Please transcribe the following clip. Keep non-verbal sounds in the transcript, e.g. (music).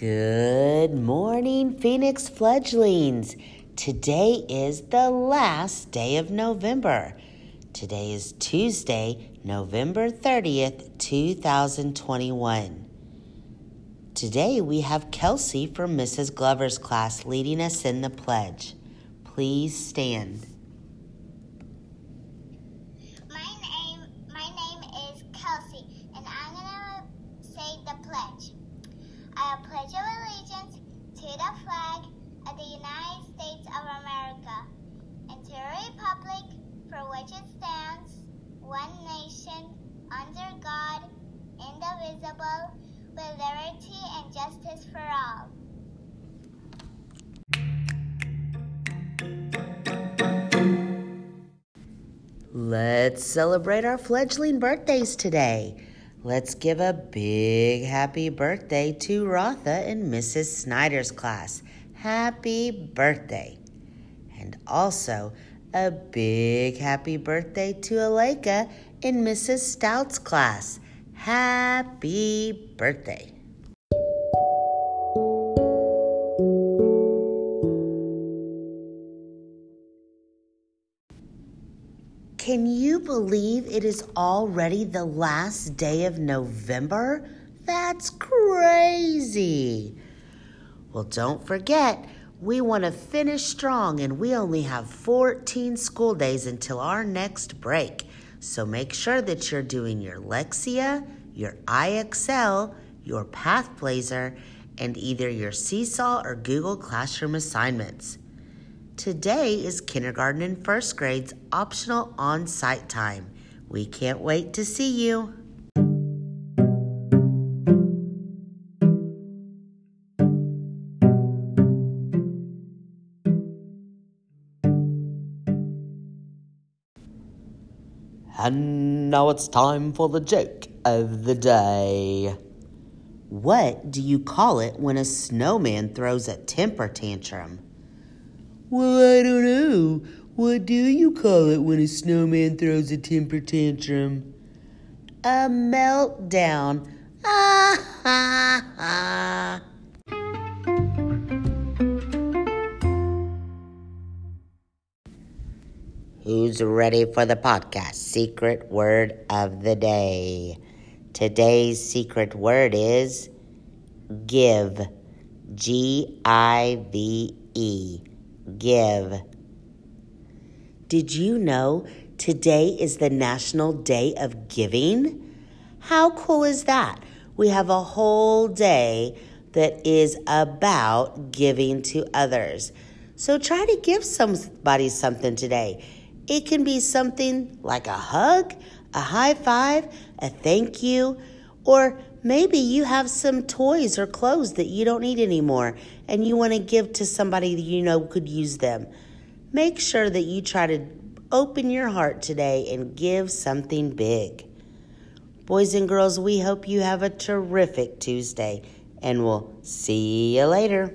Good morning, Phoenix fledglings. Today is the last day of November. Today is Tuesday, November 30th, 2021. Today we have Kelsey from Mrs. Glover's class leading us in the pledge. Please stand. My name, my name is Kelsey, and I'm gonna say the pledge. I pledge allegiance to the flag of the United States of America and to the republic for which it stands, one nation, under God, indivisible, with liberty and justice for all. Let's celebrate our fledgling birthdays today. Let's give a big happy birthday to Rotha in Mrs. Snyder's class. Happy birthday. And also a big happy birthday to Aleka in Mrs. Stout's class. Happy birthday. Can you believe it is already the last day of November? That's crazy. Well, don't forget, we want to finish strong and we only have 14 school days until our next break. So make sure that you're doing your Lexia, your IXL, your Pathblazer, and either your Seesaw or Google Classroom assignments. Today is kindergarten and first grades optional on site time. We can't wait to see you. And now it's time for the joke of the day. What do you call it when a snowman throws a temper tantrum? Well, I don't know. What do you call it when a snowman throws a temper tantrum? A meltdown. (laughs) Ah ha ha. Who's ready for the podcast? Secret word of the day. Today's secret word is give. G I V E. Give. Did you know today is the National Day of Giving? How cool is that? We have a whole day that is about giving to others. So try to give somebody something today. It can be something like a hug, a high five, a thank you, or maybe you have some toys or clothes that you don't need anymore and you want to give to somebody that you know could use them. Make sure that you try to open your heart today and give something big. Boys and girls, we hope you have a terrific Tuesday and we'll see you later.